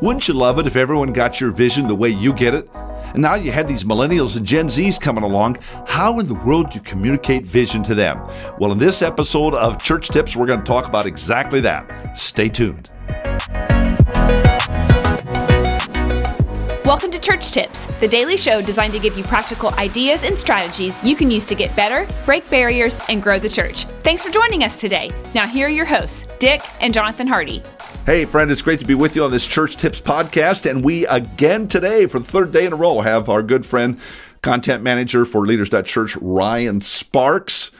Wouldn't you love it if everyone got your vision the way you get it? And now you have these millennials and Gen Zs coming along. How in the world do you communicate vision to them? Well, in this episode of Church Tips, we're going to talk about exactly that. Stay tuned. Welcome to Church Tips, the daily show designed to give you practical ideas and strategies you can use to get better, break barriers, and grow the church. Thanks for joining us today. Now, here are your hosts, Dick and Jonathan Hardy. Hey, friend, it's great to be with you on this Church Tips podcast. And we again today, for the third day in a row, have our good friend, content manager for Leaders.Church, Ryan Sparks.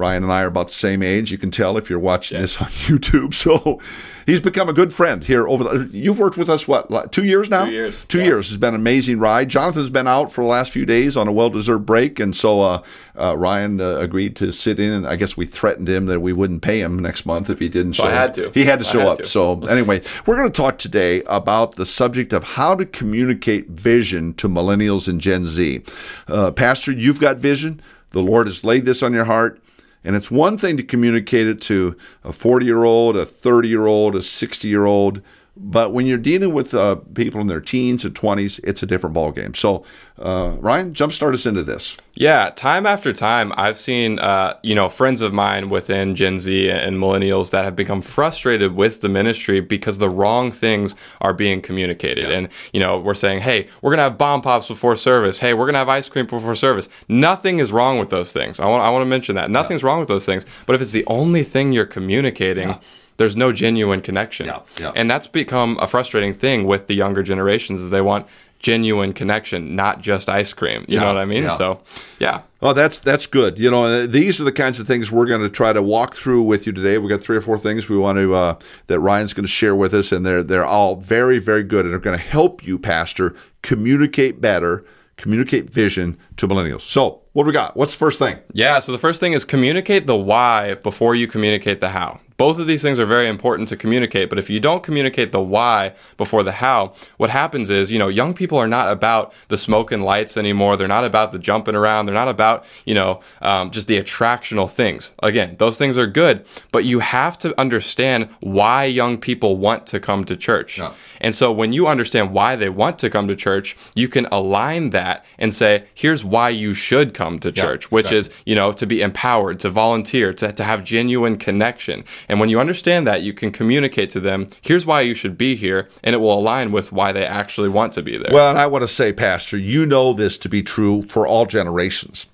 Ryan and I are about the same age. You can tell if you're watching yeah. this on YouTube. So he's become a good friend here over the. You've worked with us what two years now? Two years. Two yeah. years. It's been an amazing ride. Jonathan's been out for the last few days on a well-deserved break, and so uh, uh, Ryan uh, agreed to sit in. And I guess we threatened him that we wouldn't pay him next month if he didn't so show. I had to. He had to show had up. To. So anyway, we're going to talk today about the subject of how to communicate vision to millennials and Gen Z. Uh, Pastor, you've got vision. The Lord has laid this on your heart. And it's one thing to communicate it to a 40 year old, a 30 year old, a 60 year old, but when you're dealing with uh, people in their teens and 20s, it's a different ballgame. So, uh, Ryan, jumpstart us into this. Yeah, time after time, I've seen uh, you know friends of mine within Gen Z and millennials that have become frustrated with the ministry because the wrong things are being communicated. Yeah. And you know, we're saying, hey, we're gonna have bomb pops before service. Hey, we're gonna have ice cream before service. Nothing is wrong with those things. I want I want to mention that nothing's yeah. wrong with those things. But if it's the only thing you're communicating. Yeah there's no genuine connection. Yeah, yeah. And that's become a frustrating thing with the younger generations is they want genuine connection, not just ice cream. You yeah, know what I mean? Yeah. So, yeah. Oh, that's that's good. You know, these are the kinds of things we're going to try to walk through with you today. We've got three or four things we want to uh, that Ryan's going to share with us, and they're they're all very very good and are going to help you, Pastor, communicate better, communicate vision to millennials. So, what do we got? What's the first thing? Yeah. So the first thing is communicate the why before you communicate the how. Both of these things are very important to communicate, but if you don't communicate the why before the how, what happens is, you know, young people are not about the smoke and lights anymore. They're not about the jumping around. They're not about, you know, um, just the attractional things. Again, those things are good, but you have to understand why young people want to come to church. Yeah. And so when you understand why they want to come to church, you can align that and say, here's why you should come to church, yeah, which exactly. is, you know, to be empowered, to volunteer, to, to have genuine connection. And when you understand that, you can communicate to them, here's why you should be here, and it will align with why they actually want to be there. Well, and I want to say, Pastor, you know this to be true for all generations.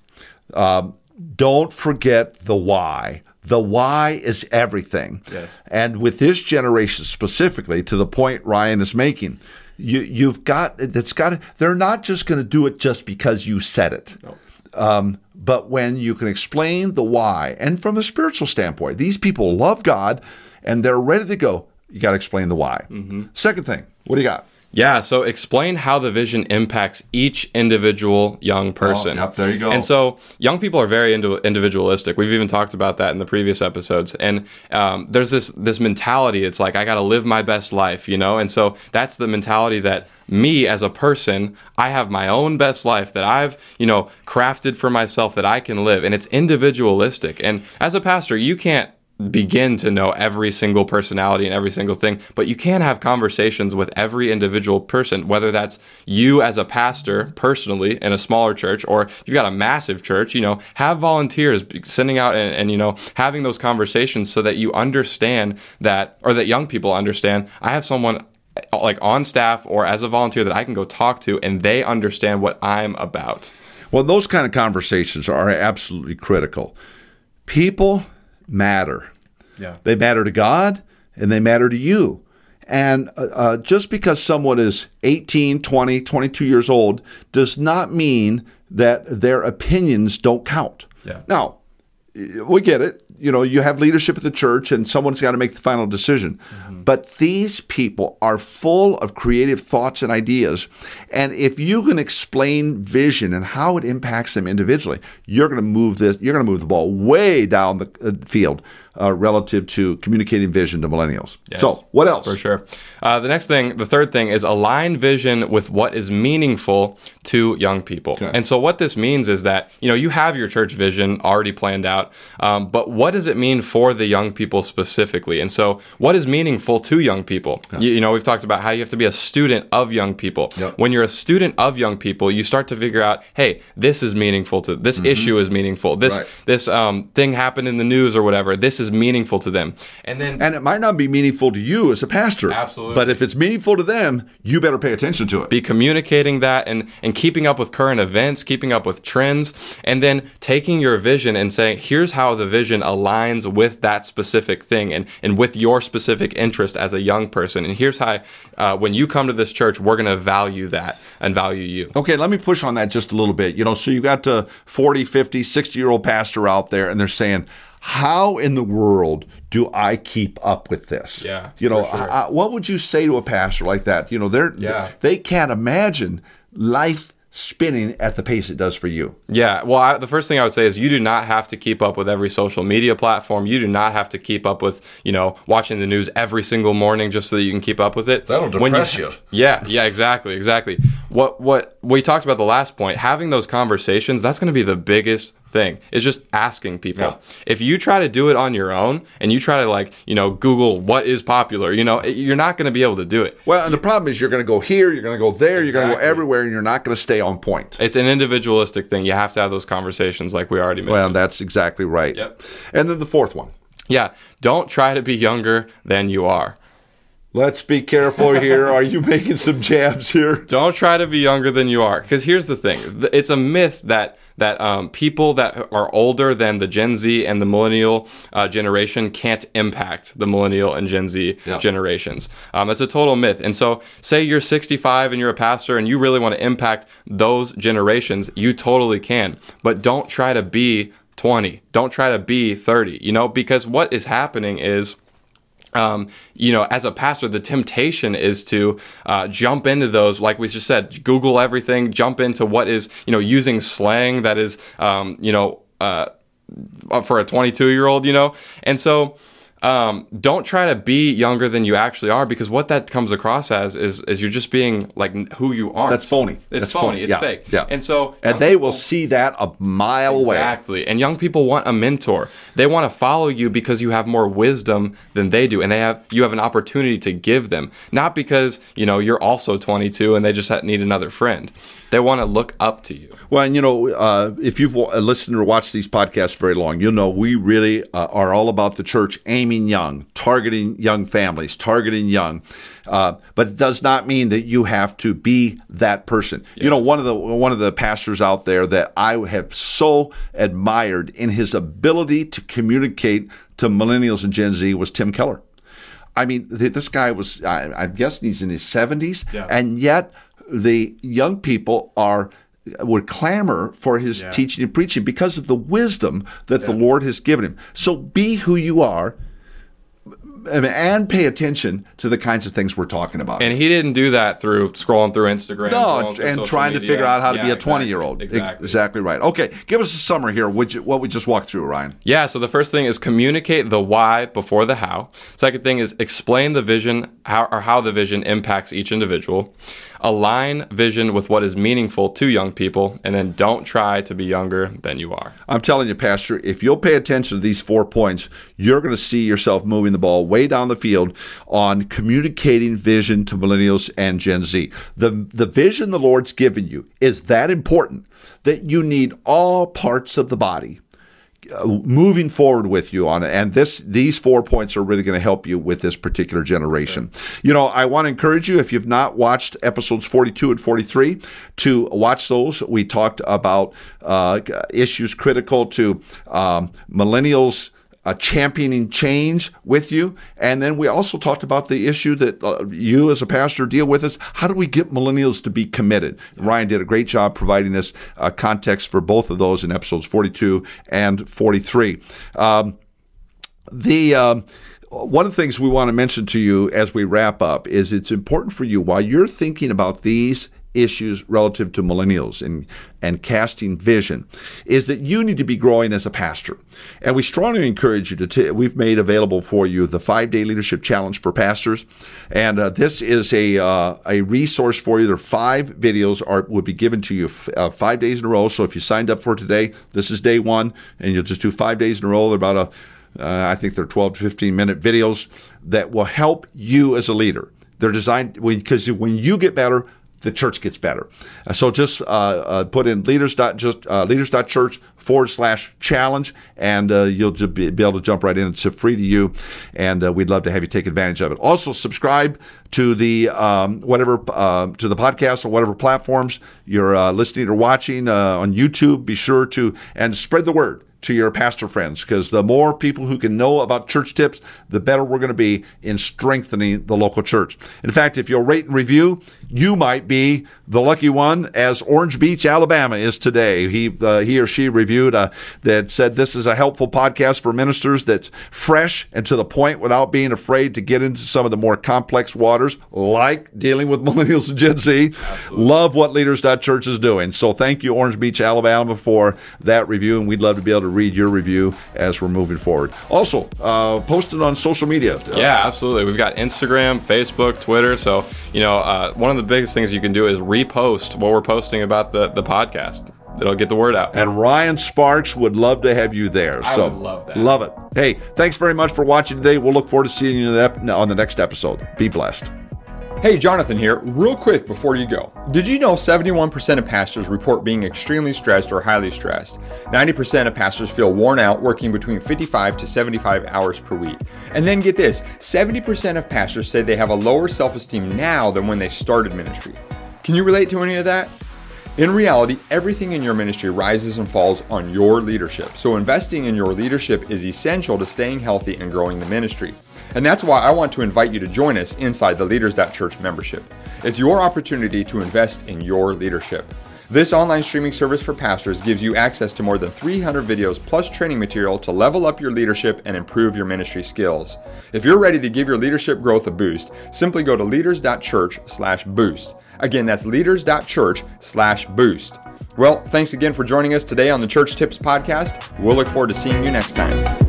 Um, don't forget the why. The why is everything. Yes. And with this generation specifically, to the point Ryan is making, you, you've got that's got. They're not just going to do it just because you said it. No. Um, but when you can explain the why, and from a spiritual standpoint, these people love God and they're ready to go. You got to explain the why. Mm-hmm. Second thing, what do you got? Yeah, so explain how the vision impacts each individual young person. Oh, yep, there you go. And so young people are very individualistic. We've even talked about that in the previous episodes. And um, there's this this mentality. It's like I got to live my best life, you know. And so that's the mentality that me as a person, I have my own best life that I've, you know, crafted for myself that I can live. And it's individualistic. And as a pastor, you can't begin to know every single personality and every single thing, but you can have conversations with every individual person, whether that's you as a pastor personally in a smaller church or you've got a massive church, you know, have volunteers sending out and, and, you know, having those conversations so that you understand that, or that young people understand, I have someone uh, like on staff or as a volunteer that I can go talk to and they understand what I'm about. Well, those kind of conversations are absolutely critical. People matter. Yeah. They matter to God and they matter to you. And uh, uh, just because someone is 18, 20, 22 years old does not mean that their opinions don't count. Yeah. Now, we get it. You know, you have leadership at the church and someone's got to make the final decision. Mm-hmm. But these people are full of creative thoughts and ideas. And if you can explain vision and how it impacts them individually, you're going to move this, you're going to move the ball way down the uh, field uh, relative to communicating vision to millennials. Yes, so, what else? For sure. Uh, the next thing, the third thing is align vision with what is meaningful to young people. Okay. And so, what this means is that, you know, you have your church vision already planned out, um, but what what does it mean for the young people specifically? And so, what is meaningful to young people? You, you know, we've talked about how you have to be a student of young people. Yep. When you're a student of young people, you start to figure out, hey, this is meaningful to this issue is meaningful. This Mm-hmm. Right. this um, thing happened in the news or whatever. This is meaningful to them. And then And it might not be meaningful to you as a pastor. Absolutely. But if it's meaningful to them, you better pay attention to it. be communicating that and, and keeping up with current events, keeping up with trends, and then taking your vision and saying, here's how the vision aligns with that specific thing and, and with your specific interest as a young person. And here's how, uh, when you come to this church, we're going to value that and value you. Okay, let me push on that just a little bit. You know, so you got the 40, 50, 60 year old pastor out there, and they're saying, how in the world do I keep up with this? Yeah, You know, sure. I- what would you say to a pastor like that? You know, they're Yeah. they can't imagine life spinning at the pace it does for you. Yeah, well, I, the first thing I would say is you do not have to keep up with every social media platform. You do not have to keep up with, you know, watching the news every single morning just so that you can keep up with it. That'll When depress you. Yeah, yeah, exactly, exactly. What what we talked about the last point, having those conversations, that's going to be the biggest thing. Is just asking people. Yeah. If you try to do it on your own and you try to like, you know, Google what is popular, you know, you're not going to be able to do it. Well, and the problem is you're going to go here, you're going to go there, you're going to go everywhere, and you're not going to stay on point. It's an individualistic thing. You have to have those conversations like we already mentioned. Well, that's exactly right. Yep. And then the fourth one. yeah, don't try to be younger than you are. Let's be careful here. Are you making some jabs here? Don't try to be younger than you are, because here's the thing: it's a myth that that um, people that are older than the Gen Z and the millennial uh, generation can't impact the millennial and Gen Z Yeah. generations. Um, it's a total myth. And so, say you're 65 and you're a pastor and you really want to impact those generations, you totally can. But don't try to be 20. Don't try to be 30. You know, because what is happening is um, you know, as a pastor, the temptation is to uh, jump into those, like we just said, Google everything, jump into what is, you know, using slang that is, um, you know, uh, for a 22 year old, you know? And so, um, don't try to be younger than you actually are because what that comes across as is, is you're just being like who you are. That's phony. It's That's phony. phony. It's Yeah, fake. yeah. And so, And they will see that a mile away. Exactly. And young people want a mentor. They want to follow you because you have more wisdom than they do and they have you have an opportunity to give them, not because, you know, you're also 22 and they just need another friend. They want to look up to you. Well, and you know, uh, if you've listened or watched these podcasts very long, you'll know we really uh, are all about the church aiming young, targeting young families, targeting young. Uh, but it does not mean that you have to be that person. You know, one of the one of the pastors out there that I have so admired in his ability to communicate to millennials and Gen Z was Tim Keller. I mean, th- this guy was, I, I'm guessing he's in his 70s, Yeah. and yet the young people are would clamor for his teaching and preaching because of the wisdom that the Lord has given him. So be who you are and- pay attention to the kinds of things we're talking about. And he didn't do that through scrolling through Instagram. no, through and trying to figure out how to Yeah, be a exactly. 20 year old. Exactly. Exactly right. Okay, give us a summary here, which, what we just walked through, Ryan. Yeah, so the first thing is communicate the why before the how. Second thing is explain the vision how, or how the vision impacts each individual. Align vision with what is meaningful to young people, and then don't try to be younger than you are. I'm telling you, Pastor, if you'll pay attention to these four points, you're going to see yourself moving the ball way down the field on communicating vision to millennials and Gen Z. The, the vision the Lord's given you is that important that you need all parts of the body uh, moving forward with you on it. And this these four points are really going to help you with this particular generation. You know, I want to encourage you if you've not watched episodes 42 and 43 to watch those. We talked about uh, issues critical to um, millennials. Uh, championing change with you. And then we also talked about the issue that uh, you as a pastor deal with is how do we get millennials to be committed? Ryan did a great job providing this uh, context for both of those in episodes 42 and 43. Um, the um, one of the things we want to mention to you as we wrap up is it's important for you while you're thinking about these issues relative to millennials and and casting vision is that you need to be growing as a pastor. And we strongly encourage you to t- we've made available for you the five day leadership challenge for pastors. And uh, this is a uh, a resource for you. There are five videos are would be given to you f- uh, five days in a row. So if you signed up for today this is day one and you'll just do five days in a row. They're about a Uh, I think they're 12 to 15 minute videos that will help you as a leader. They're designed because when you get better, the church gets better. Uh, so just uh, uh, put in leaders dot just uh, leaders.church forward slash challenge, and uh, you'll just be, able to jump right in. It's free to you, and uh, we'd love to have you take advantage of it. Also, subscribe to the um, whatever uh, to the podcast or whatever platforms you're listening or watching on YouTube. Be sure to and spread the word to your pastor friends because the more people who can know about church tips, the better we're going to be in strengthening the local church. In fact, if you'll rate and review, you might be the lucky one, as Orange Beach, Alabama is today. He uh, he or she reviewed uh, that said this is a helpful podcast for ministers that's fresh and to the point without being afraid to get into some of the more complex waters, like dealing with millennials and Gen Z. Absolutely. Love what Leaders.Church is doing. So thank you, Orange Beach, Alabama, for that review, and we'd love to be able to read your review as we're moving forward. Also, uh, post it on social media. Yeah, absolutely. We've got Instagram, Facebook, Twitter. So you know, uh, one of the biggest things you can do is repost what we're posting about the, the podcast. It'll get the word out. And Ryan Sparks would love to have you there. I so love that. Love it. Hey, thanks very much for watching today. We'll look forward to seeing you on the next episode. Be blessed. Hey, Jonathan here. Real quick before you go. Did you know 71% of pastors report being extremely stressed or highly stressed? 90% of pastors feel worn out working between 55 to 75 hours per week. And then get this 70% of pastors say they have a lower self esteem now than when they started ministry. Can you relate to any of that? In reality, everything in your ministry rises and falls on your leadership. So, investing in your leadership is essential to staying healthy and growing the ministry. And that's why I want to invite you to join us inside the Leaders.Church membership. It's your opportunity to invest in your leadership. This online streaming service for pastors gives you access to more than 300 videos plus training material to level up your leadership and improve your ministry skills. If you're ready to give your leadership growth a boost, simply go to leaders.church/boost. Again, that's leaders.church/boost. Well, thanks again for joining us today on the Church Tips podcast. We'll look forward to seeing you next time.